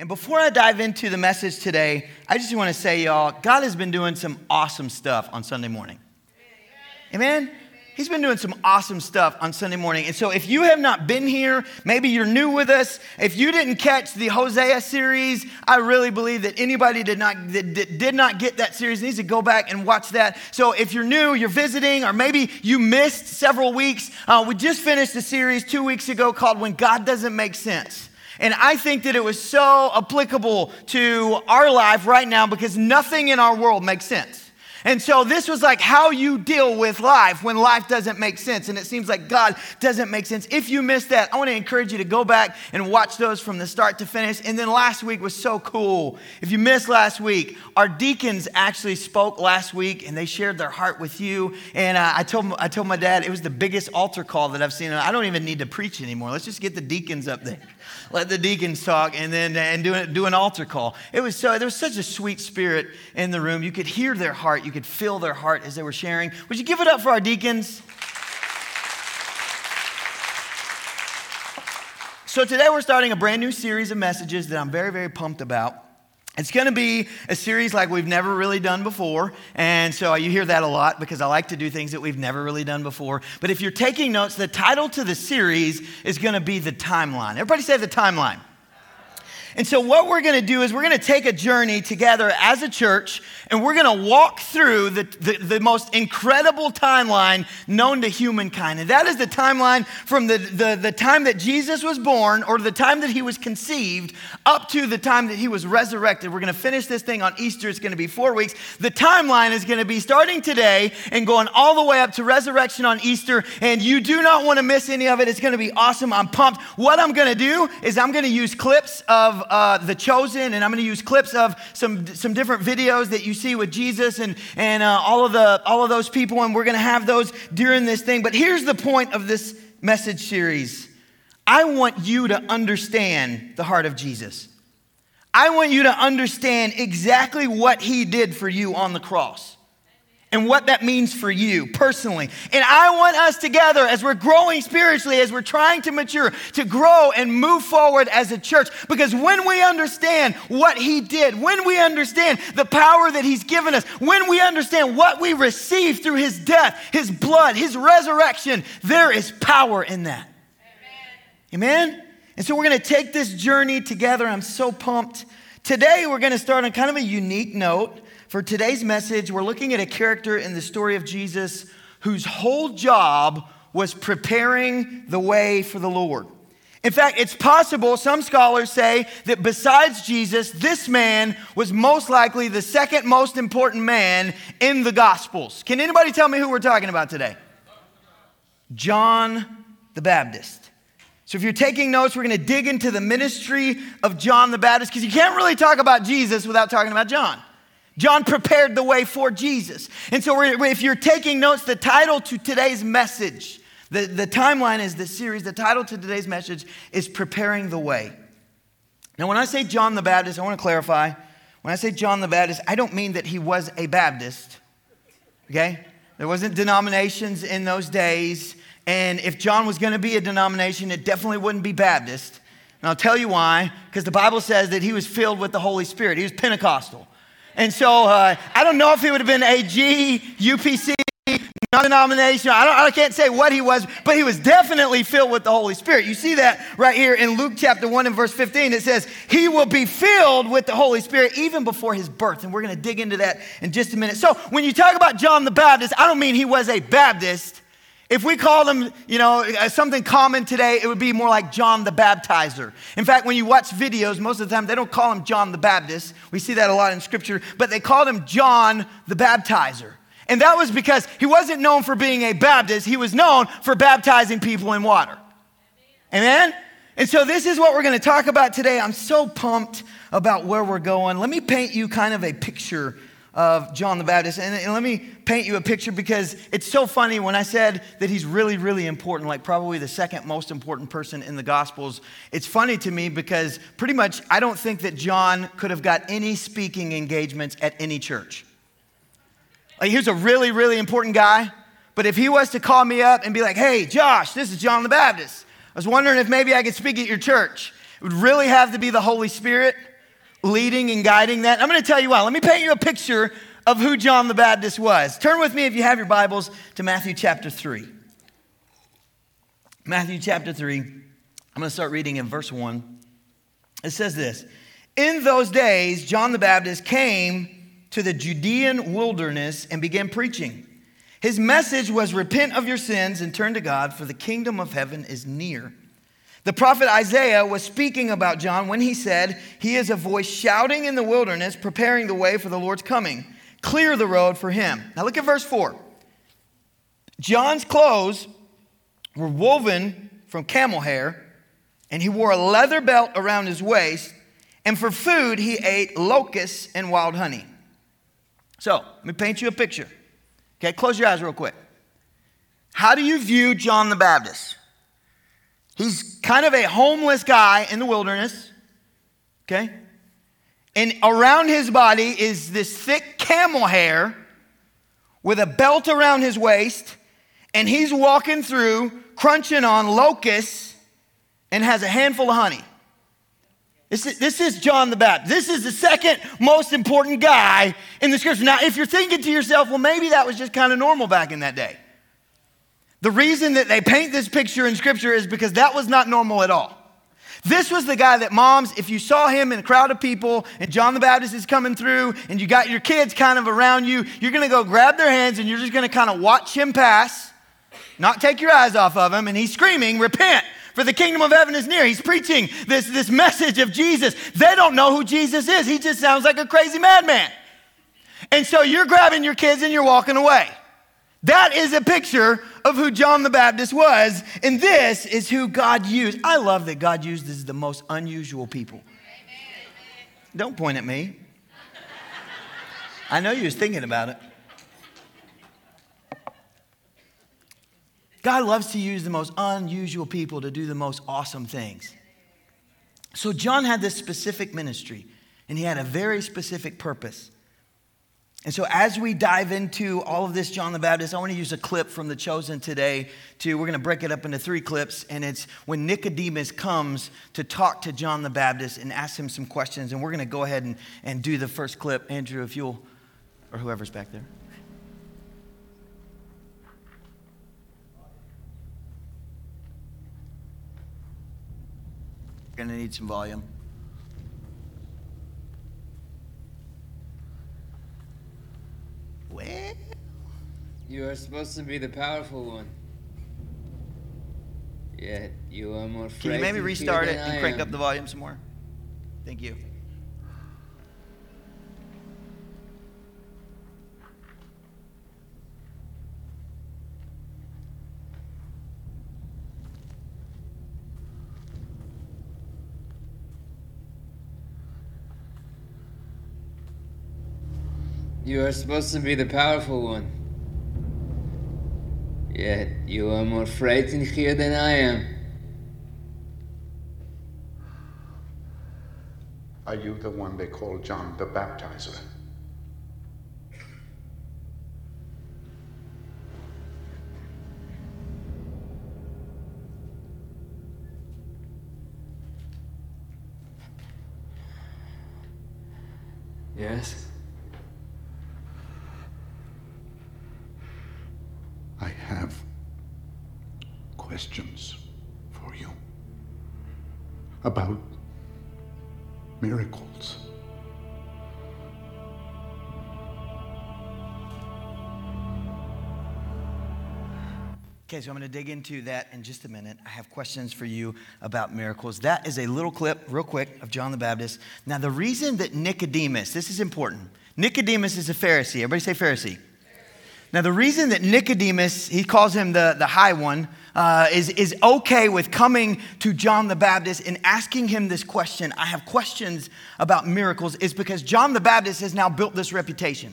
And before I dive into the message today, I just want to say, y'all, God has been doing some awesome stuff on Sunday morning. Amen? He's been doing some awesome stuff on Sunday morning. And so if you have not been here, maybe you're new with us, if you didn't catch the Hosea series, I really believe that anybody did not, that did not get that series needs to go back and watch that. So if you're new, you're visiting, or maybe you missed several weeks, uh, we just finished a series two weeks ago called When God Doesn't Make Sense. And I think that it was so applicable to our life right now because nothing in our world makes sense. And so this was like how you deal with life when life doesn't make sense and it seems like God doesn't make sense. If you missed that, I want to encourage you to go back and watch those from the start to finish. And then last week was so cool. If you missed last week, our deacons actually spoke last week and they shared their heart with you. And uh, I, told, I told my dad it was the biggest altar call that I've seen. I don't even need to preach anymore. Let's just get the deacons up there let the deacons talk and then and do, do an altar call. It was so there was such a sweet spirit in the room. You could hear their heart, you could feel their heart as they were sharing. Would you give it up for our deacons? So today we're starting a brand new series of messages that I'm very, very pumped about. It's going to be a series like we've never really done before. And so you hear that a lot because I like to do things that we've never really done before. But if you're taking notes, the title to the series is going to be The Timeline. Everybody say The Timeline. And so, what we're going to do is we're going to take a journey together as a church, and we're going to walk through the, the, the, most incredible timeline known to humankind. And that is the timeline from the, the, the time that Jesus was born or the time that he was conceived up to the time that he was resurrected. We're going to finish this thing on Easter. It's going to be four weeks. The timeline is going to be starting today and going all the way up to resurrection on Easter. And you do not want to miss any of it. It's going to be awesome. I'm pumped. What I'm going to do is I'm going to use clips of uh, The Chosen, and I'm going to use clips of some, some different videos that you see with Jesus and, and uh, all, of the, all of those people, and we're going to have those during this thing. But here's the point of this message series I want you to understand the heart of Jesus. I want you to understand exactly what he did for you on the cross and what that means for you personally. And I want us together, as we're growing spiritually, as we're trying to mature, to grow and move forward as a church. Because when we understand what He did, when we understand the power that He's given us, when we understand what we receive through His death, His blood, His resurrection, there is power in that. Amen? Amen? And so we're going to take this journey together. I'm so pumped. Today, we're going to start on kind of a unique note. For today's message, we're looking at a character in the story of Jesus whose whole job was preparing the way for the Lord. In fact, it's possible, some scholars say, that besides Jesus, this man was most likely the second most important man in the Gospels. Can anybody tell me who we're talking about today? John the Baptist. So, if you're taking notes, we're going to dig into the ministry of John the Baptist because you can't really talk about Jesus without talking about John. John prepared the way for Jesus. And so, if you're taking notes, the title to today's message, the, the timeline is this series, the title to today's message is Preparing the Way. Now, when I say John the Baptist, I want to clarify. When I say John the Baptist, I don't mean that he was a Baptist, okay? There wasn't denominations in those days. And if John was going to be a denomination, it definitely wouldn't be Baptist. And I'll tell you why, because the Bible says that he was filled with the Holy Spirit. He was Pentecostal. And so uh, I don't know if he would have been AG, UPC, non denominational. I, I can't say what he was, but he was definitely filled with the Holy Spirit. You see that right here in Luke chapter 1 and verse 15. It says, He will be filled with the Holy Spirit even before his birth. And we're going to dig into that in just a minute. So when you talk about John the Baptist, I don't mean he was a Baptist. If we called him, you know, uh, something common today, it would be more like John the Baptizer. In fact, when you watch videos, most of the time they don't call him John the Baptist. We see that a lot in scripture, but they called him John the Baptizer. And that was because he wasn't known for being a Baptist, he was known for baptizing people in water. Amen? And so this is what we're going to talk about today. I'm so pumped about where we're going. Let me paint you kind of a picture of John the Baptist. And, and, let me paint you a picture because it's so funny when I said that he's really, really important, like probably the second most important person in the Gospels. It's funny to me because pretty much I don't think that John could have got any speaking engagements at any church. Like, here's a really, really important guy. But if he was to call me up and be like, hey, Josh, this is John the Baptist. I was wondering if maybe I could speak at your church. It would really have to be the Holy Spirit leading and guiding that. I'm going to tell you why. Let me paint you a picture of who John the Baptist was. Turn with me, if you have your Bibles, to Matthew chapter 3. Matthew chapter 3. I'm going to start reading in verse 1. It says this In those days, John the Baptist came to the Judean wilderness and began preaching. His message was repent of your sins and turn to God, for the kingdom of heaven is near. The prophet Isaiah was speaking about John when he said, He is a voice shouting in the wilderness, preparing the way for the Lord's coming. Clear the road for him. Now look at verse 4. John's clothes were woven from camel hair, and he wore a leather belt around his waist, and for food he ate locusts and wild honey. So, let me paint you a picture. Okay, close your eyes real quick. How do you view John the Baptist? He's kind of a homeless guy in the wilderness, okay? And around his body is this thick camel hair with a belt around his waist, and he's walking through crunching on locusts and has a handful of honey. This is, this is John the Baptist. This is the second most important guy in the scripture. Now, if you're thinking to yourself, well, maybe that was just kind of normal back in that day. The reason that they paint this picture in scripture is because that was not normal at all. This was the guy that moms, if you saw him in a crowd of people and John the Baptist is coming through and you got your kids kind of around you, you're going to go grab their hands and you're just going to kind of watch him pass, not take your eyes off of him, and he's screaming, Repent, for the kingdom of heaven is near. He's preaching this, this message of Jesus. They don't know who Jesus is. He just sounds like a crazy madman. And so you're grabbing your kids and you're walking away. That is a picture of who John the Baptist was, and this is who God used. I love that God uses the most unusual people. Don't point at me. I know you was thinking about it. God loves to use the most unusual people to do the most awesome things. So, John had this specific ministry, and he had a very specific purpose. And so, as we dive into all of this, John the Baptist, I want to use a clip from The Chosen today. To we're going to break it up into three clips, and it's when Nicodemus comes to talk to John the Baptist and ask him some questions. And we're going to go ahead and, and do the first clip. Andrew, if you'll, or whoever's back there. Gonna need some volume. Well, You are supposed to be the powerful one. Yet you are more can you maybe restart it and crank up the volume some more? Thank you. You are supposed to be the powerful one. Yet you are more frightened here than I am. Are you the one they call John the Baptizer? Okay, so I'm going to dig into that in just a minute. I have questions for you about miracles. That is a little clip, real quick, of John the Baptist. Now, the reason that Nicodemus, this is important. Nicodemus is a Pharisee. Everybody say Pharisee. Now, the reason that Nicodemus, he calls him the, the high one, uh, is, is okay with coming to John the Baptist and asking him this question I have questions about miracles, is because John the Baptist has now built this reputation.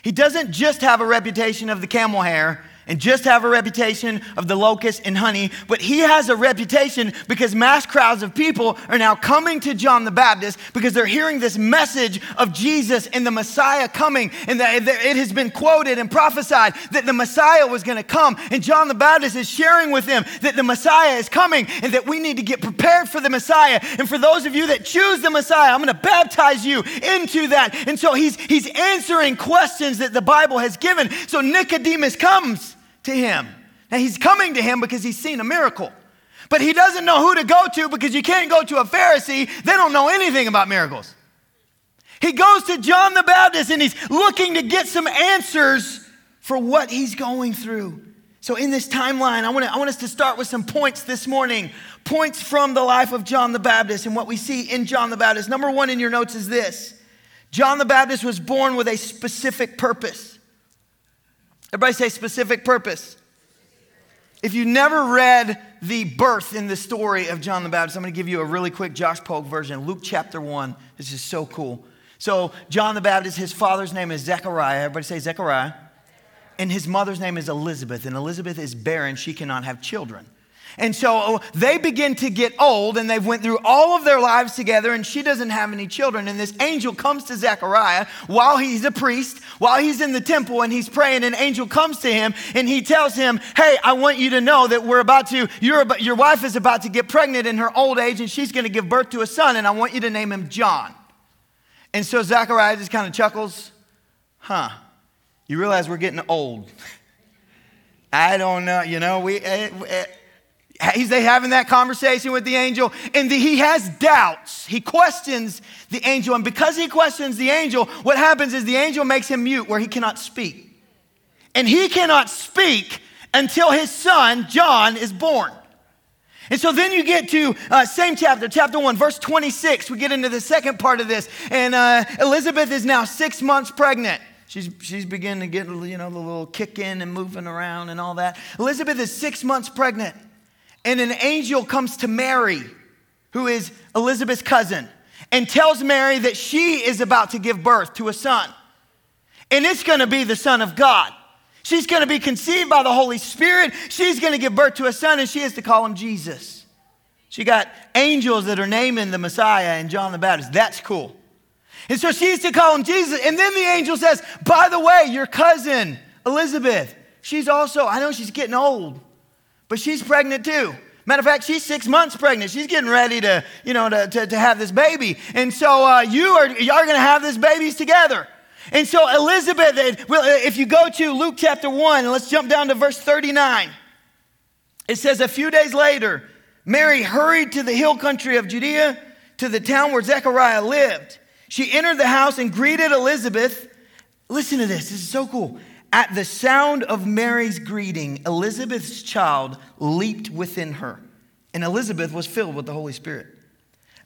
He doesn't just have a reputation of the camel hair and just have a reputation of the locust and honey, but he has a reputation because mass crowds of people are now coming to John the Baptist because they're hearing this message of Jesus and the Messiah coming. And that it has been quoted and prophesied that the Messiah was going to come. And John the Baptist is sharing with them that the Messiah is coming and that we need to get prepared for the Messiah. And for those of you that choose the Messiah, I'm going to baptize you into that. And so he's, he's answering questions that the Bible has given. So Nicodemus comes to him. Now he's coming to him because he's seen a miracle. But he doesn't know who to go to because you can't go to a Pharisee. They don't know anything about miracles. He goes to John the Baptist and he's looking to get some answers for what he's going through. So, in this timeline, I want, to, I want us to start with some points this morning. Points from the life of John the Baptist and what we see in John the Baptist. Number one in your notes is this John the Baptist was born with a specific purpose. Everybody say specific purpose. If you never read the birth in the story of John the Baptist, I'm going to give you a really quick Josh Polk version. Luke chapter 1. This is so cool. So, John the Baptist, his father's name is Zechariah. Everybody say Zechariah. And his mother's name is Elizabeth. And Elizabeth is barren. She cannot have children. And so oh, they begin to get old and they've went through all of their lives together and she doesn't have any children. And this angel comes to Zechariah while he's a priest, while he's in the temple and he's praying. An angel comes to him and he tells him, Hey, I want you to know that we're about to, your, your wife is about to get pregnant in her old age and she's going to give birth to a son and I want you to name him John. And so Zechariah just kind of chuckles, Huh, you realize we're getting old. I don't know, you know, we. Uh, uh, He's they having that conversation with the angel, and the, he has doubts. He questions the angel, and because he questions the angel, what happens is the angel makes him mute where he cannot speak. And he cannot speak until his son, John, is born. And so then you get to uh, same chapter, chapter 1, verse 26. We get into the second part of this. And uh, Elizabeth is now six months pregnant. She's, she's beginning to get, you know, the little kick in and moving around and all that. Elizabeth is six months pregnant. And an angel comes to Mary, who is Elizabeth's cousin, and tells Mary that she is about to give birth to a son. And it's to be the Son of God. She's to be conceived by the Holy Spirit. She's to give birth to a son, and she has to call him Jesus. She got angels that are naming the Messiah and John the Baptist. That's cool. And so she's to call him Jesus. And then the angel says, By the way, your cousin, Elizabeth, she's also, I know she's getting old, but she's pregnant too. Matter of fact, she's six months pregnant. She's getting ready to, you know, to, to, to have this baby. And so uh, you are, you are going to have this babies together. And so Elizabeth, if you go to Luke chapter 1, let's jump down to verse 39. It says, A few days later, Mary hurried to the hill country of Judea, to the town where Zechariah lived. She entered the house and greeted Elizabeth. Listen to this, this is so cool. At the sound of Mary's greeting, Elizabeth's child leaped within her, and Elizabeth was filled with the Holy Spirit.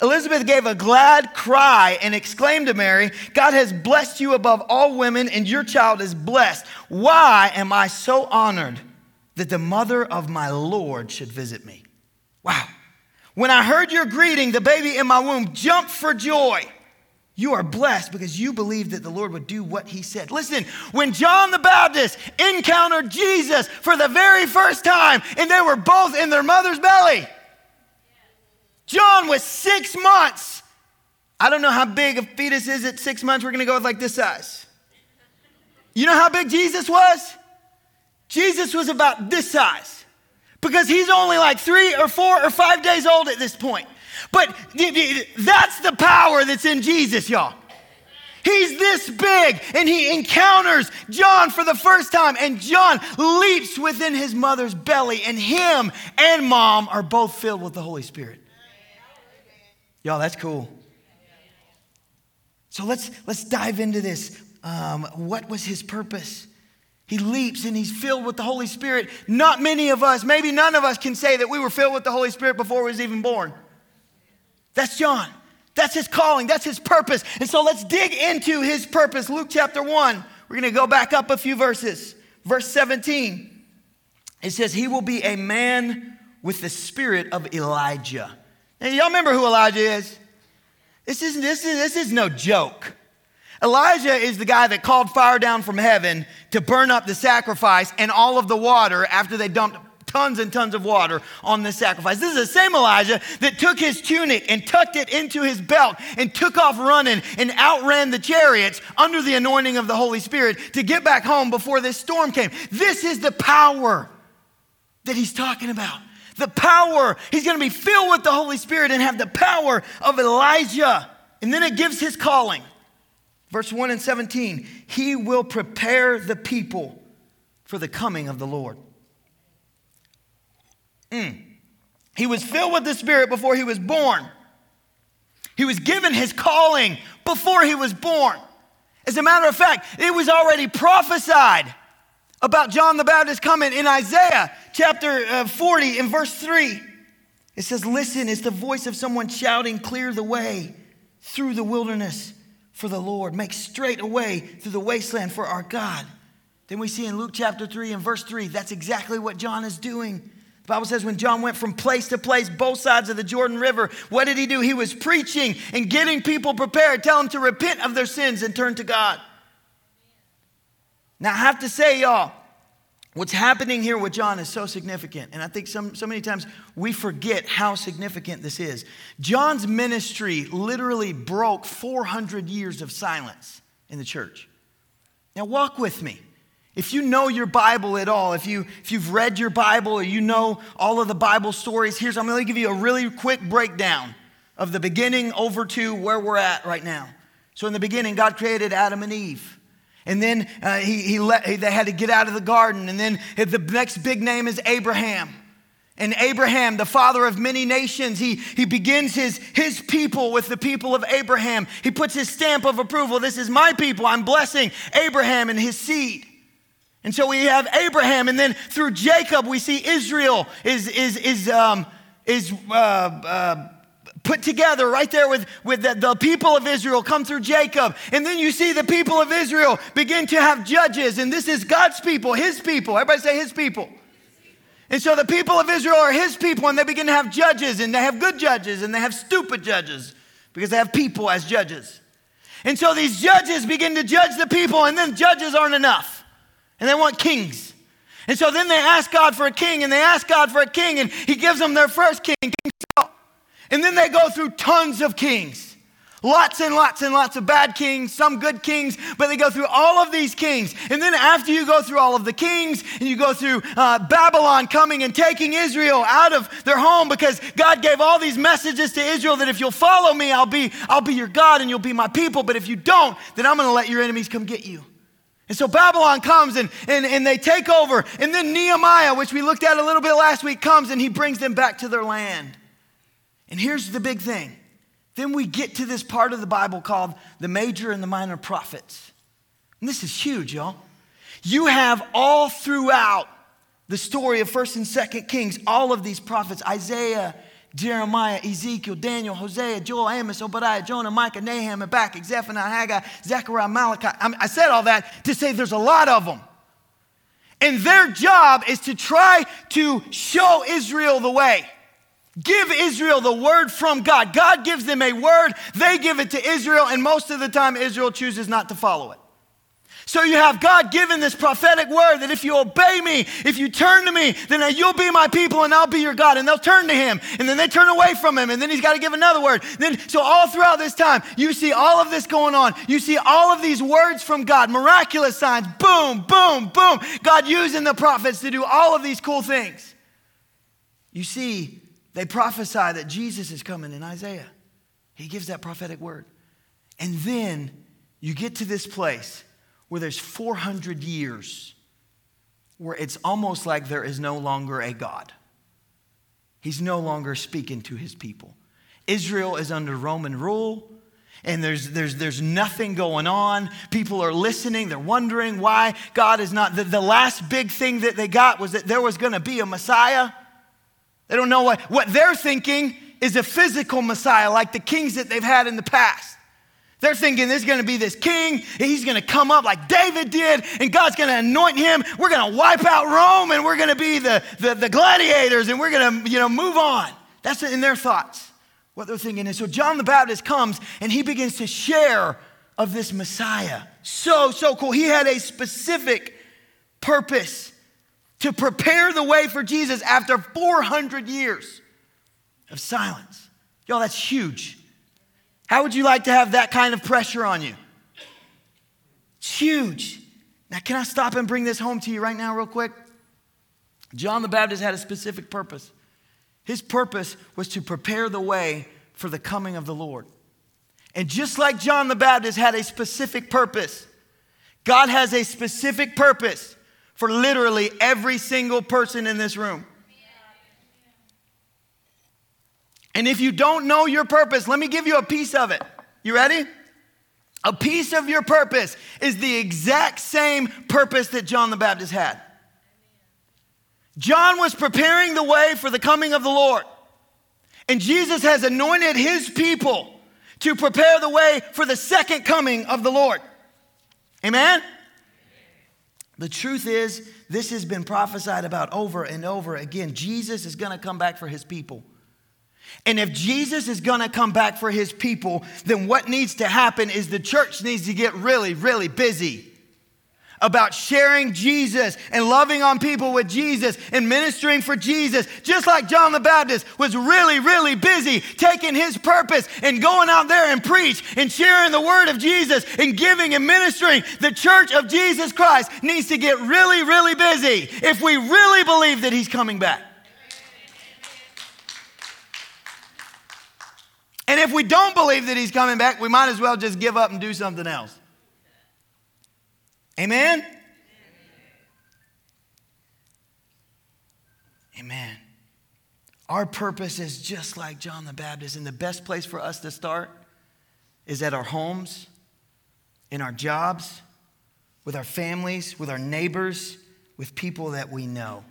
Elizabeth gave a glad cry and exclaimed to Mary, God has blessed you above all women, and your child is blessed. Why am I so honored that the mother of my Lord should visit me? Wow. When I heard your greeting, the baby in my womb jumped for joy. You are blessed because you believed that the Lord would do what he said. Listen, when John the Baptist encountered Jesus for the very first time, and they were both in their mother's belly, John was six months. I don't know how big a fetus is at six months. We're going to go with like this size. You know how big Jesus was? Jesus was about this size because he's only like three or four or five days old at this point. But that's the power that's in Jesus, y'all. He's this big and he encounters John for the first time, and John leaps within his mother's belly, and him and mom are both filled with the Holy Spirit. Y'all, that's cool. So let's, let's dive into this. Um, what was his purpose? He leaps and he's filled with the Holy Spirit. Not many of us, maybe none of us, can say that we were filled with the Holy Spirit before we was even born. That's John. That's his calling. That's his purpose. And so let's dig into his purpose. Luke chapter 1. We're going to go back up a few verses. Verse 17. It says, He will be a man with the spirit of Elijah. Now, y'all remember who Elijah is? This is, this is, this is no joke. Elijah is the guy that called fire down from heaven to burn up the sacrifice and all of the water after they dumped tons and tons of water on the sacrifice. This is the same Elijah that took his tunic and tucked it into his belt and took off running and outran the chariots under the anointing of the Holy Spirit to get back home before this storm came. This is the power that he's talking about. The power. He's going to be filled with the Holy Spirit and have the power of Elijah. And then it gives his calling. Verse 1 and 17 He will prepare the people for the coming of the Lord. Mm. He was filled with the Spirit before he was born. He was given his calling before he was born. As a matter of fact, it was already prophesied about John the Baptist coming in Isaiah chapter uh, 40 in verse 3. It says, Listen, it's the voice of someone shouting, Clear the way through the wilderness for the Lord. Make straight a way through the wasteland for our God. Then we see in Luke chapter 3 and verse 3, that's exactly what John is doing. The Bible says when John went from place to place, both sides of the Jordan River, what did he do? He was preaching and getting people prepared, telling them to repent of their sins and turn to God. Now, I have to say, y'all, what's happening here with John is so significant. And I think some, so many times we forget how significant this is. John's ministry literally broke 400 years of silence in the church. Now, walk with me. If you know your Bible at all, if, you, if you've read your Bible or you know all of the Bible stories, here's, I'm going to give you a really quick breakdown of the beginning over to where we're at right now. So, in the beginning, God created Adam and Eve. And then uh, he, he let, they had to get out of the garden. And then the next big name is Abraham. And Abraham, the father of many nations, he, he begins his, his people with the people of Abraham. He puts his stamp of approval. This is my people. I'm blessing Abraham and his seed. And so we have Abraham, and then through Jacob, we see Israel is, is, is, um, is uh, uh, put together right there with, with the, the, people of Israel come through Jacob. And then you see the people of Israel begin to have judges. And this is God's people, his people. Everybody say his people. And so the people of Israel are his people, and they begin to have judges, and they have good judges, and they have stupid judges because they have people as judges. And so these judges begin to judge the people, and then judges aren't enough. And they want kings. And so then they ask God for a king, and they ask God for a king, and he gives them their first king, King Saul. And then they go through tons of kings. Lots and lots and lots of bad kings, some good kings, but they go through all of these kings. And then after you go through all of the kings and you go through uh, Babylon coming and taking Israel out of their home because God gave all these messages to Israel that if you'll follow me, I'll be, I'll be your God and you'll be my people. But if you don't, then I'm going to let your enemies come get you. And so Babylon comes and, and, and they take over. And then Nehemiah, which we looked at a little bit last week, comes and he brings them back to their land. And here's the big thing. Then we get to this part of the Bible called the major and the minor prophets. And this is huge, y'all. You have all throughout the story of 1st and 2nd Kings, all of these prophets, Isaiah, Jeremiah, Ezekiel, Daniel, Hosea, Joel, Amos, Obadiah, Jonah, Micah, Nahum, Habakkuk, Zephaniah, Haggai, Zechariah, Malachi. I, mean, I said all that to say there's a lot of them. And their job is to try to show Israel the way. Give Israel the word from God. God gives them a word, they give it to Israel, and most of the time, Israel chooses not to follow it. So you have God given this prophetic word that if you obey me, if you turn to me, then you'll be my people and I'll be your God. And they'll turn to him. And then they turn away from him. And then he's got to give another word. Then, so all throughout this time, you see all of this going on. You see all of these words from God, miraculous signs, boom, boom, boom. God using the prophets to do all of these cool things. You see, they prophesy that Jesus is coming in Isaiah. He gives that prophetic word. And then you get to this place where there's 400 years where it's almost like there is no longer a God. He's no longer speaking to his people. Israel is under Roman rule and there's, there's, there's nothing going on. People are listening. They're wondering why God is not. The, the last big thing that they got was that there was going to be a Messiah. They don't know what, what they're thinking is a physical Messiah like the kings that they've had in the past. They're thinking there's going to be this king, he's going to come up like David did, and God's going to anoint him. We're going to wipe out Rome, and we're going to be the, the, the gladiators, and we're going to you know, move on. That's in their thoughts, what they're thinking. And so John the Baptist comes, and he begins to share of this Messiah. So, so cool. He had a specific purpose to prepare the way for Jesus after 400 years of silence. Y'all, that's huge. How would you like to have that kind of pressure on you? It's huge. Now, can I stop and bring this home to you right now, real quick? John the Baptist had a specific purpose. His purpose was to prepare the way for the coming of the Lord. And just like John the Baptist had a specific purpose, God has a specific purpose for literally every single person in this room. And if you don't know your purpose, let me give you a piece of it. You ready? A piece of your purpose is the exact same purpose that John the Baptist had. John was preparing the way for the coming of the Lord. And Jesus has anointed his people to prepare the way for the second coming of the Lord. Amen? The truth is, this has been prophesied about over and over again. Jesus is going to come back for his people. And if Jesus is going to come back for his people, then what needs to happen is the church needs to get really, really busy about sharing Jesus and loving on people with Jesus and ministering for Jesus, just like John the Baptist was really, really busy taking his purpose and going out there and preach and sharing the word of Jesus and giving and ministering. The church of Jesus Christ needs to get really, really busy if we really believe that he's coming back. And if we don't believe that he's coming back, we might as well just give up and do something else. Amen? Amen. Our purpose is just like John the Baptist, and the best place for us to start is at our homes, in our jobs, with our families, with our neighbors, with people that we know.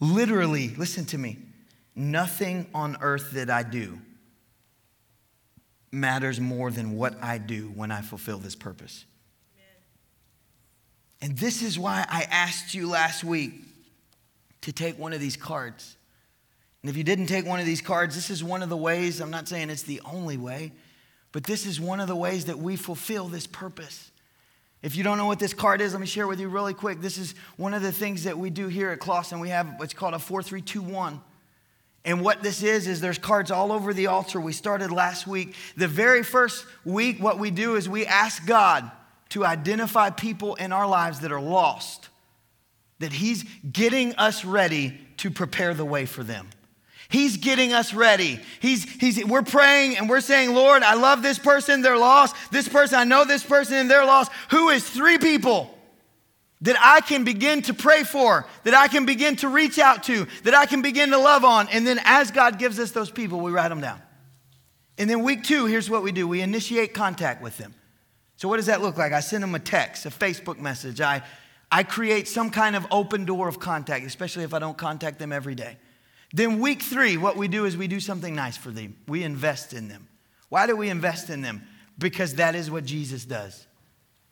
Literally, listen to me, nothing on earth that I do matters more than what I do when I fulfill this purpose. And this is why I asked you last week to take one of these cards. And if you didn't take one of these cards, this is one of the ways, I'm not saying it's the only way, but this is one of the ways that we fulfill this purpose. If you don't know what this card is, let me share with you really quick. This is one of the things that we do here at Clawson. We have what's called a 4321. And what this is, is there's cards all over the altar. We started last week. The very first week, what we do is we ask God to identify people in our lives that are lost, that He's getting us ready to prepare the way for them. He's getting us ready. He's, he's, we're praying and we're saying, Lord, I love this person, they're lost. This person, I know this person and they're lost. Who is three people that I can begin to pray for, that I can begin to reach out to, that I can begin to love on? And then as God gives us those people, we write them down. And then week two, here's what we do we initiate contact with them. So, what does that look like? I send them a text, a Facebook message. I, I create some kind of open door of contact, especially if I don't contact them every day. Then, week three, what we do is we do something nice for them. We invest in them. Why do we invest in them? Because that is what Jesus does.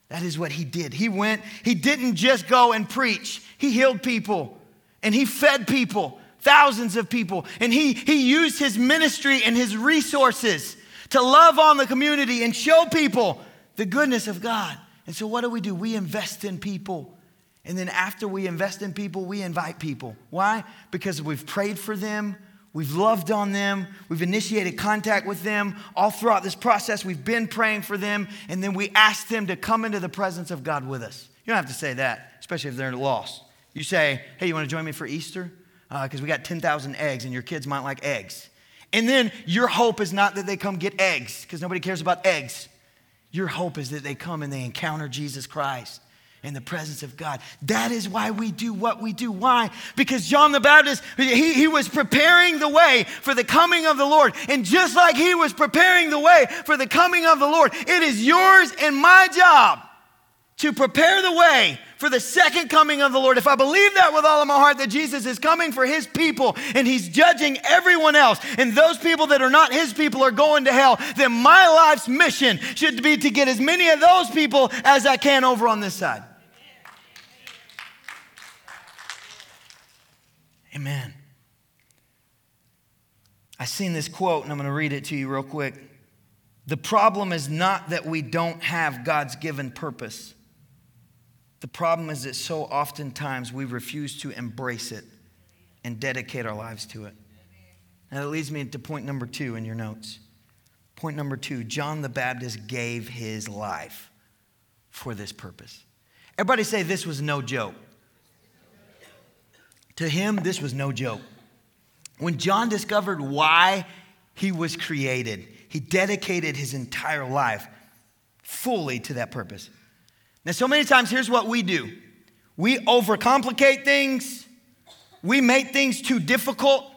That is what he did. He went, he didn't just go and preach, he healed people and he fed people, thousands of people. And he, he used his ministry and his resources to love on the community and show people the goodness of God. And so, what do we do? We invest in people. And then, after we invest in people, we invite people. Why? Because we've prayed for them, we've loved on them, we've initiated contact with them. All throughout this process, we've been praying for them, and then we ask them to come into the presence of God with us. You don't have to say that, especially if they're lost. You say, hey, you want to join me for Easter? Because uh, we got 10,000 eggs, and your kids might like eggs. And then your hope is not that they come get eggs, because nobody cares about eggs. Your hope is that they come and they encounter Jesus Christ in the presence of God. That is why we do what we do. Why? Because John the Baptist, he, he was preparing the way for the coming of the Lord. And just like he was preparing the way for the coming of the Lord, it is yours and my job to prepare the way for the second coming of the Lord. If I believe that with all of my heart that Jesus is coming for his people and he's judging everyone else, and those people that are not his people are going to hell, then my life's mission should be to get as many of those people as I can over on this side. Amen. I seen this quote and I'm going to read it to you real quick. The problem is not that we don't have God's given purpose. The problem is that so oftentimes we refuse to embrace it and dedicate our lives to it. Now that leads me to point number two in your notes. Point number two John the Baptist gave his life for this purpose. Everybody say this was no joke. To him, this was no joke. When John discovered why he was created, he dedicated his entire life fully to that purpose. Now, so many times, here's what we do we overcomplicate things, we make things too difficult.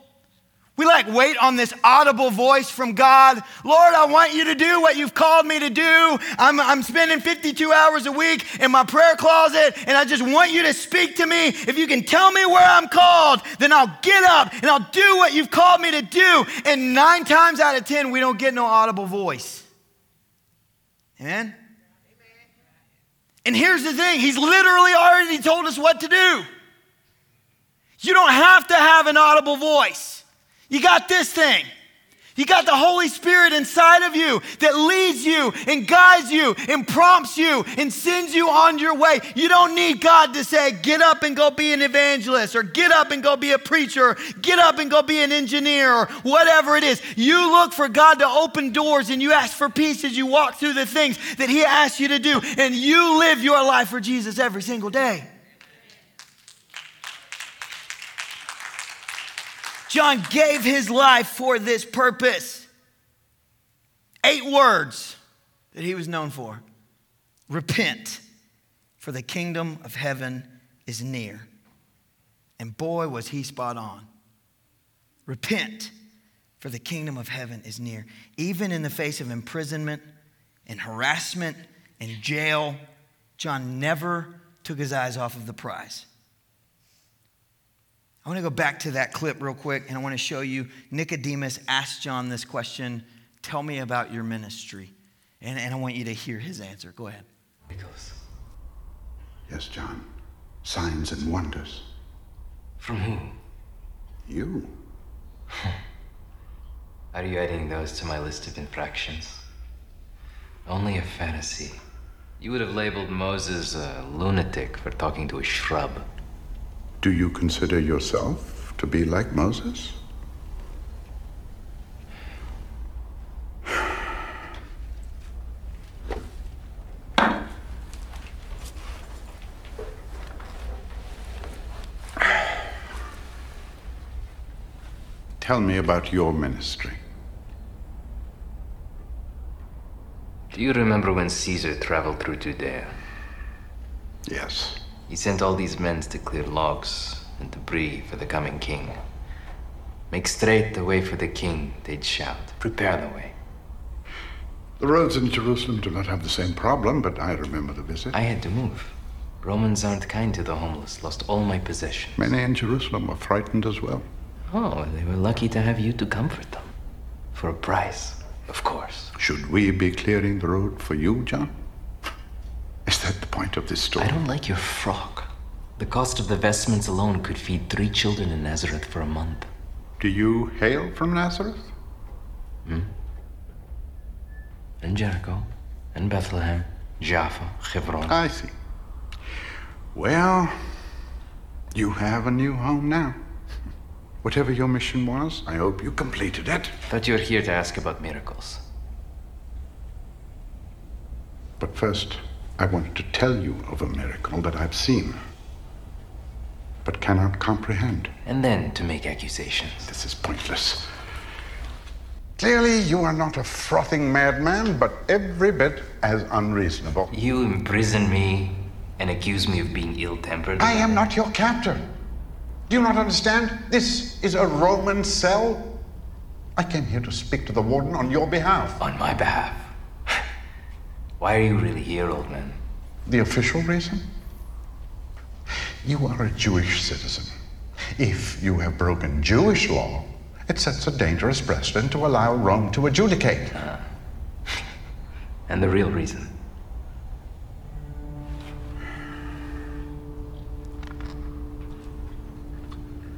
We like wait on this audible voice from God. Lord, I want you to do what you've called me to do. I'm, I'm spending 52 hours a week in my prayer closet, and I just want you to speak to me. If you can tell me where I'm called, then I'll get up and I'll do what you've called me to do. And nine times out of 10, we don't get no audible voice. Amen? And here's the thing He's literally already told us what to do. You don't have to have an audible voice. You got this thing. You got the Holy Spirit inside of you that leads you and guides you and prompts you and sends you on your way. You don't need God to say, get up and go be an evangelist or get up and go be a preacher, or get up and go be an engineer or whatever it is. You look for God to open doors and you ask for peace as you walk through the things that He asks you to do. And you live your life for Jesus every single day. John gave his life for this purpose. Eight words that he was known for repent, for the kingdom of heaven is near. And boy, was he spot on. Repent, for the kingdom of heaven is near. Even in the face of imprisonment and harassment and jail, John never took his eyes off of the prize. I want to go back to that clip real quick and I want to show you Nicodemus asked John this question Tell me about your ministry. And, and I want you to hear his answer. Go ahead. Because. Yes, John. Signs and wonders. From who? You. Are you adding those to my list of infractions? Only a fantasy. You would have labeled Moses a lunatic for talking to a shrub. Do you consider yourself to be like Moses? Tell me about your ministry. Do you remember when Caesar traveled through Judea? Yes. He sent all these men to clear logs and debris for the coming king. Make straight the way for the king, they'd shout. Prepare the way. The roads in Jerusalem do not have the same problem, but I remember the visit. I had to move. Romans aren't kind to the homeless. Lost all my possessions. Many in Jerusalem were frightened as well. Oh, they were lucky to have you to comfort them. For a price, of course. Should we be clearing the road for you, John? The point of this story? I don't like your frock. The cost of the vestments alone could feed three children in Nazareth for a month. Do you hail from Nazareth? Hmm? And Jericho, and Bethlehem, Jaffa, Hebron. I see. Well, you have a new home now. Whatever your mission was, I hope you completed it. Thought you were here to ask about miracles. But first, I wanted to tell you of a miracle that I've seen, but cannot comprehend. And then to make accusations. This is pointless. Clearly, you are not a frothing madman, but every bit as unreasonable. You imprison me and accuse me of being ill tempered. I am not your captor. Do you not understand? This is a Roman cell. I came here to speak to the warden on your behalf. On my behalf. Why are you really here, old man? The official reason? You are a Jewish citizen. If you have broken Jewish law, it sets a dangerous precedent to allow Rome to adjudicate. Ah. And the real reason?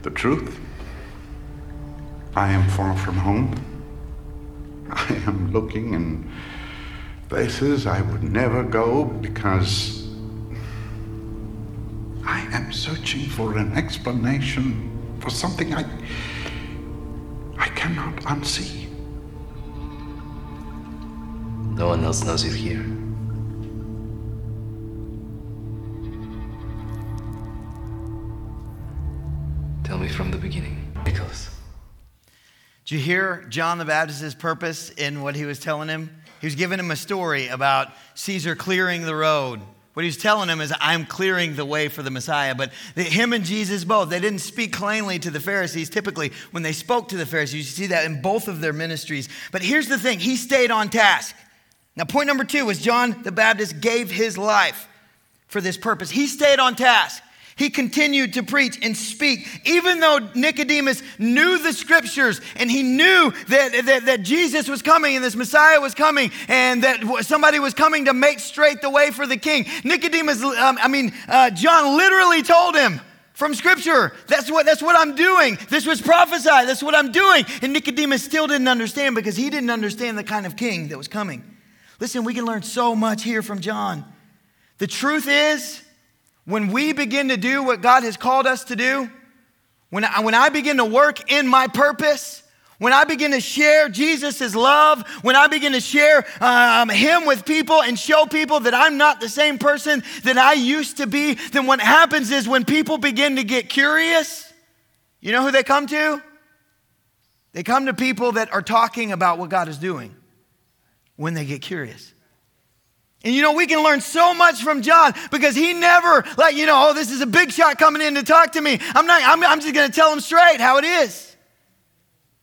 The truth? I am far from home. I am looking in places I would never go because I am searching for an explanation for something I I cannot unsee. No one else knows you're here. Tell me from the beginning, Nicholas. Did you hear John the Baptist's purpose in what he was telling him? He was giving him a story about Caesar clearing the road. What he was telling him is, I'm clearing the way for the Messiah. But the, him and Jesus both, they didn't speak plainly to the Pharisees. Typically, when they spoke to the Pharisees, you see that in both of their ministries. But here's the thing he stayed on task. Now, point number two is John the Baptist gave his life for this purpose. He stayed on task. He continued to preach and speak, even though Nicodemus knew the scriptures and he knew that, that, that, Jesus was coming and this Messiah was coming and that somebody was coming to make straight the way for the king. Nicodemus, um, I mean, uh, John literally told him, from scripture. That's what, that's what I'm doing. This was prophesied. That's what I'm doing. And Nicodemus still didn't understand because he didn't understand the kind of king that was coming. Listen, we can learn so much here from John. The truth is, when we begin to do what God has called us to do, when I, when I begin to work in my purpose, when I begin to share Jesus' love, when I begin to share um, Him with people and show people that I'm not the same person that I used to be, then what happens is when people begin to get curious, you know who they come to? They come to people that are talking about what God is doing when they get curious. And you know, we can learn so much from John because he never, like, you know, oh, this is a big shot coming in to talk to me. I'm not, I'm, I'm just going to tell him straight how it is.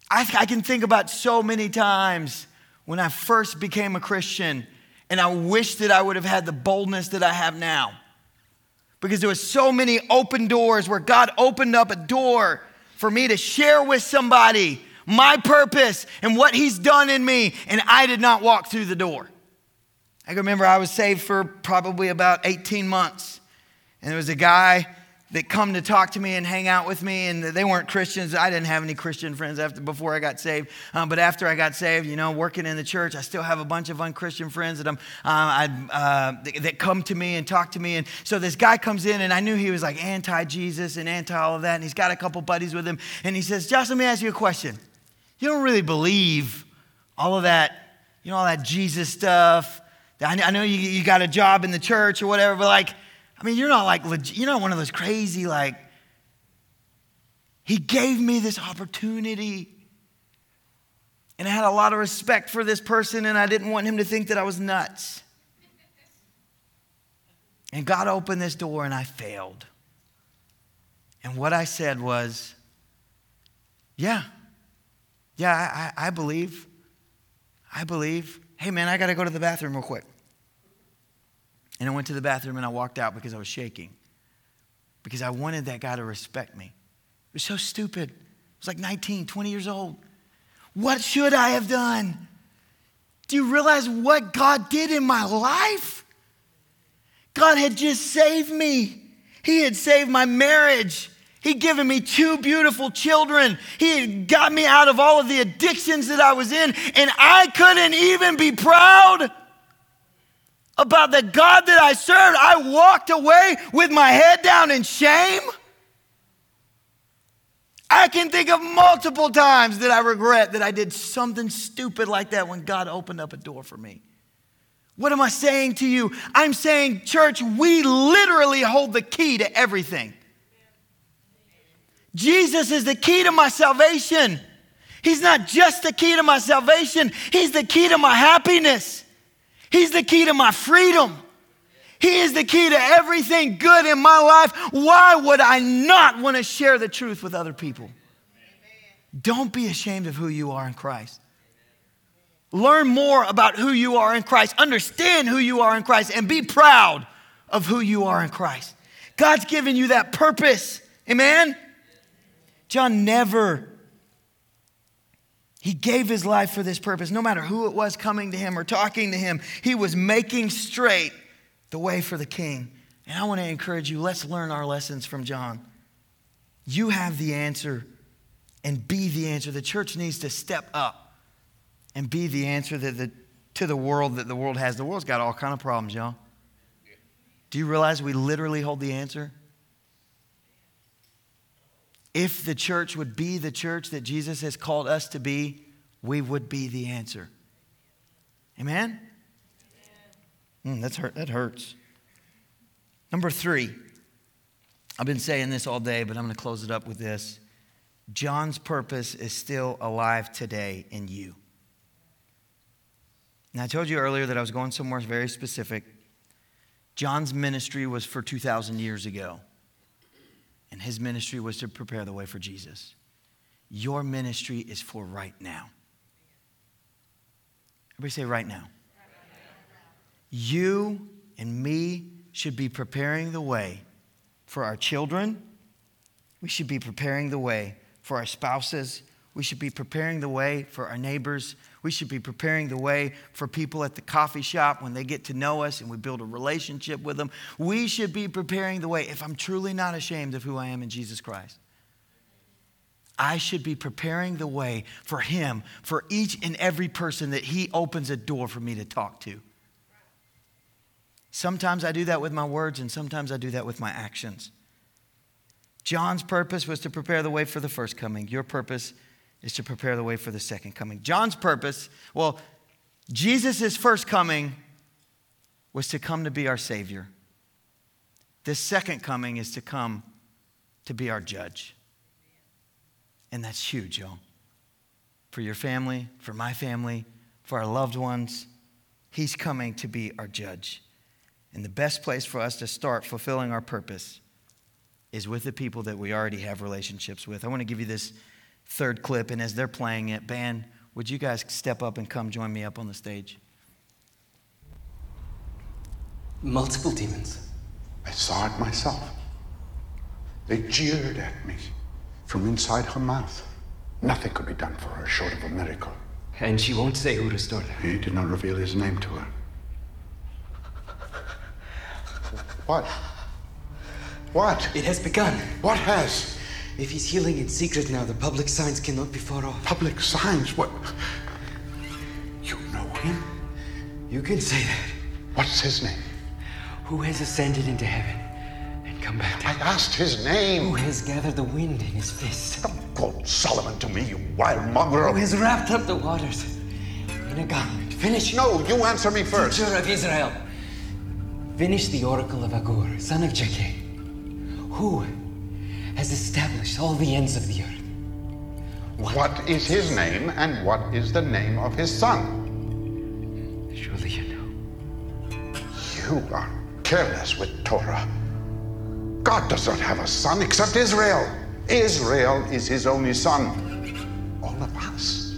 I, I can think about so many times when I first became a Christian and I wish that I would have had the boldness that I have now. Because there was so many open doors where God opened up a door for me to share with somebody my purpose and what he's done in me, and I did not walk through the door. I remember I was saved for probably about 18 months. And there was a guy that come to talk to me and hang out with me and they weren't christians. I didn't have any christian friends after before i got saved. Um, but after i got saved you know working in the church i still have a bunch of unchristian friends that i'm uh, uh, that come to me and talk to me. And so this guy comes in and i knew he was like anti-jesus and anti all of that. And he's got a couple buddies with him. And he says josh let me ask you a question. You don't really believe all of that you know all that jesus stuff I know you, you got a job in the church or whatever, but like, I mean, you're not like, you're not one of those crazy, like, he gave me this opportunity. And I had a lot of respect for this person, and I didn't want him to think that I was nuts. And God opened this door, and I failed. And what I said was, Yeah, yeah, I, I believe. I believe hey man, I got to go to the bathroom real quick. And I went to the bathroom and I walked out because I was shaking. Because I wanted that guy to respect me. It was so stupid. I was like 19, 20 years old. What should I have done? Do you realize what God did in my life? God had just saved me. He had saved my marriage. He'd given me two beautiful children. He had got me out of all of the addictions that I was in, and I couldn't even be proud about the God that I served. I walked away with my head down in shame. I can think of multiple times that I regret that I did something stupid like that when God opened up a door for me. What am I saying to you? I'm saying, church, we literally hold the key to everything. Jesus is the key to my salvation. He's not just the key to my salvation, He's the key to my happiness. He's the key to my freedom. He is the key to everything good in my life. Why would I not want to share the truth with other people? Don't be ashamed of who you are in Christ. Learn more about who you are in Christ. Understand who you are in Christ and be proud of who you are in Christ. God's given you that purpose. Amen? John never, he gave his life for this purpose. No matter who it was coming to him or talking to him, he was making straight the way for the king. And I want to encourage you let's learn our lessons from John. You have the answer and be the answer. The church needs to step up and be the answer that the, to the world that the world has. The world's got all kind of problems, y'all. Do you realize we literally hold the answer? If the church would be the church that Jesus has called us to be, we would be the answer. Amen? Mm, that's hurt, that hurts. Number three, I've been saying this all day, but I'm going to close it up with this. John's purpose is still alive today in you. And I told you earlier that I was going somewhere very specific. John's ministry was for 2,000 years ago, and his ministry was to prepare the way for Jesus. Your ministry is for right now. Everybody say, right now. You and me should be preparing the way for our children. We should be preparing the way for our spouses. We should be preparing the way for our neighbors. We should be preparing the way for people at the coffee shop when they get to know us and we build a relationship with them. We should be preparing the way if I'm truly not ashamed of who I am in Jesus Christ. I should be preparing the way for Him, for each and every person that He opens a door for me to talk to. Sometimes I do that with my words, and sometimes I do that with my actions. John's purpose was to prepare the way for the first coming. Your purpose is to prepare the way for the second coming. John's purpose, well, Jesus' first coming was to come to be our Savior. This second coming is to come to be our judge. And that's huge, y'all. For your family, for my family, for our loved ones, He's coming to be our judge. And the best place for us to start fulfilling our purpose is with the people that we already have relationships with. I want to give you this third clip, and as they're playing it, band, would you guys step up and come join me up on the stage? Multiple demons. I saw it myself. They jeered at me from inside her mouth. Nothing could be done for her short of a miracle. And she won't say who restored her. He did not reveal his name to her. What? What? It has begun. What has? If he's healing in secret now, the public signs cannot be far off. Public signs? What? You know him? You can say that. What's his name? Who has ascended into heaven and come back down? I asked his name. Who has gathered the wind in his fist? Don't quote Solomon to me, you wild mongrel. Who has wrapped up the waters in a garment? Finish. No, you answer me first. Teacher of Israel. Finish the oracle of Agur, son of Jakeh. Who has established all the ends of the earth? What is his name and what is the name of his son? Surely you know. You are careless with Torah. God does not have a son except Israel. Israel is his only son. All of us.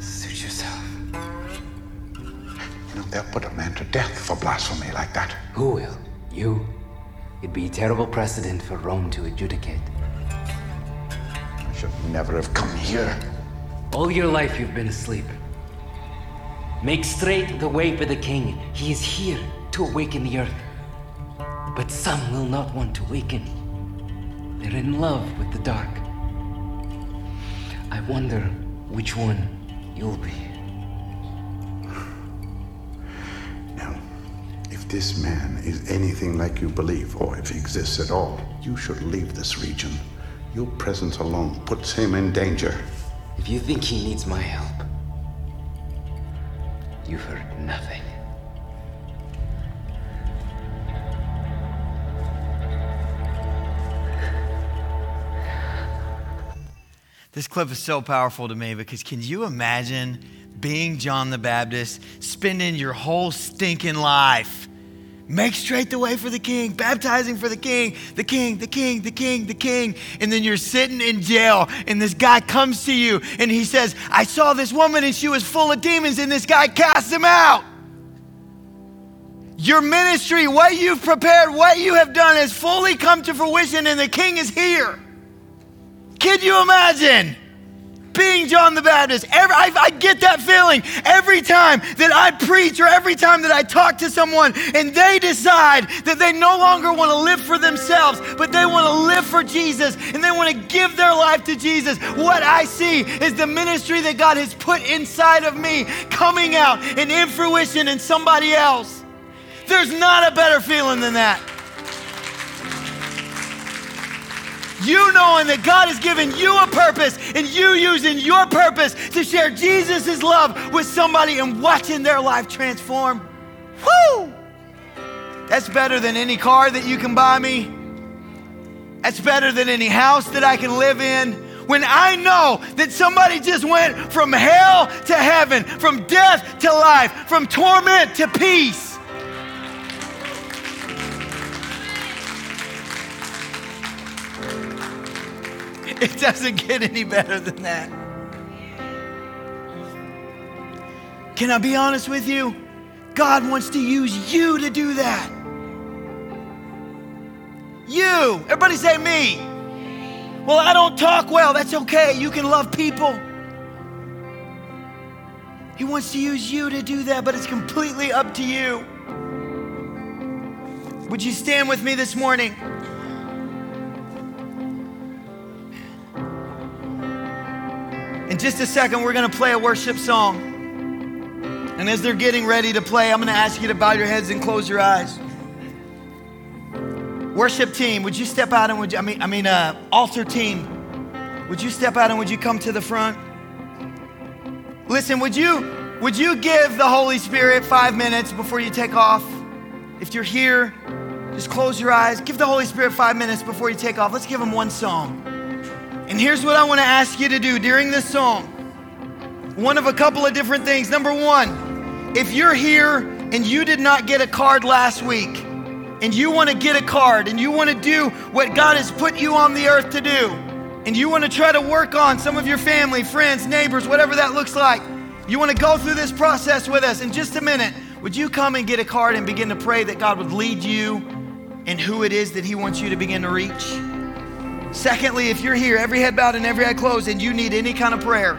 Suit yourself. You know, they'll put a man to death for blasphemy like that. Who will? You? It'd be a terrible precedent for Rome to adjudicate. Should never have come here. All your life you've been asleep. Make straight the way for the king. He is here to awaken the earth. But some will not want to awaken. They're in love with the dark. I wonder which one you'll be. Now, if this man is anything like you believe, or if he exists at all, you should leave this region. Your presence alone puts him in danger. If you think he needs my help, you've heard nothing. This clip is so powerful to me because can you imagine being John the Baptist, spending your whole stinking life? Make straight the way for the king, baptizing for the king, the king, the king, the king, the king. And then you're sitting in jail, and this guy comes to you and he says, I saw this woman and she was full of demons, and this guy cast him out. Your ministry, what you've prepared, what you have done has fully come to fruition, and the king is here. Can you imagine? Being John the Baptist. Every, I, I get that feeling every time that I preach or every time that I talk to someone and they decide that they no longer want to live for themselves, but they want to live for Jesus and they want to give their life to Jesus. What I see is the ministry that God has put inside of me coming out in fruition in somebody else. There's not a better feeling than that. You knowing that God has given you a purpose and you using your purpose to share Jesus' love with somebody and watching their life transform. Woo! That's better than any car that you can buy me. That's better than any house that I can live in. When I know that somebody just went from hell to heaven, from death to life, from torment to peace. It doesn't get any better than that. Can I be honest with you? God wants to use you to do that. You. Everybody say me. Well, I don't talk well. That's okay. You can love people. He wants to use you to do that, but it's completely up to you. Would you stand with me this morning? In just a second, we're going to play a worship song. And as they're getting ready to play, I'm going to ask you to bow your heads and close your eyes. Worship team, would you step out and would you, I mean, I mean, uh, altar team, would you step out and would you come to the front? Listen, would you, would you give the Holy Spirit five minutes before you take off? If you're here, just close your eyes. Give the Holy Spirit five minutes before you take off. Let's give him one song. And here's what I want to ask you to do during this song one of a couple of different things. Number one, if you're here and you did not get a card last week, and you want to get a card, and you want to do what God has put you on the earth to do, and you want to try to work on some of your family, friends, neighbors, whatever that looks like, you want to go through this process with us in just a minute. Would you come and get a card and begin to pray that God would lead you and who it is that He wants you to begin to reach? Secondly, if you're here, every head bowed and every eye closed, and you need any kind of prayer,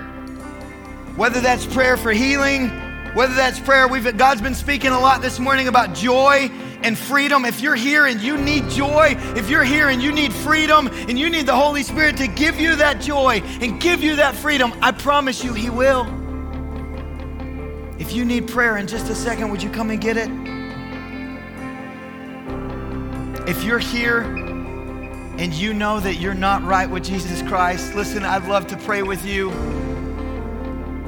whether that's prayer for healing, whether that's prayer, we've God's been speaking a lot this morning about joy and freedom. If you're here and you need joy, if you're here and you need freedom and you need the Holy Spirit to give you that joy and give you that freedom, I promise you He will. If you need prayer in just a second, would you come and get it? If you're here and you know that you're not right with Jesus Christ, listen, I'd love to pray with you.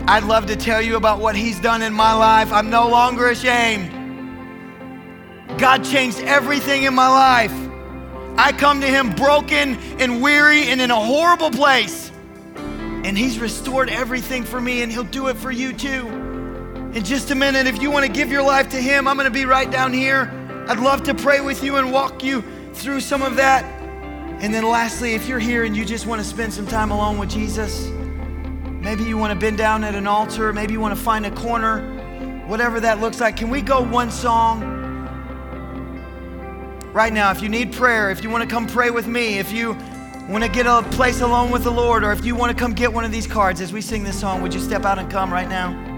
I'd love to tell you about what He's done in my life. I'm no longer ashamed. God changed everything in my life. I come to Him broken and weary and in a horrible place. And He's restored everything for me, and He'll do it for you too. In just a minute, if you want to give your life to Him, I'm going to be right down here. I'd love to pray with you and walk you through some of that. And then, lastly, if you're here and you just want to spend some time alone with Jesus, maybe you want to bend down at an altar, maybe you want to find a corner, whatever that looks like. Can we go one song? Right now, if you need prayer, if you want to come pray with me, if you want to get a place alone with the Lord, or if you want to come get one of these cards as we sing this song, would you step out and come right now?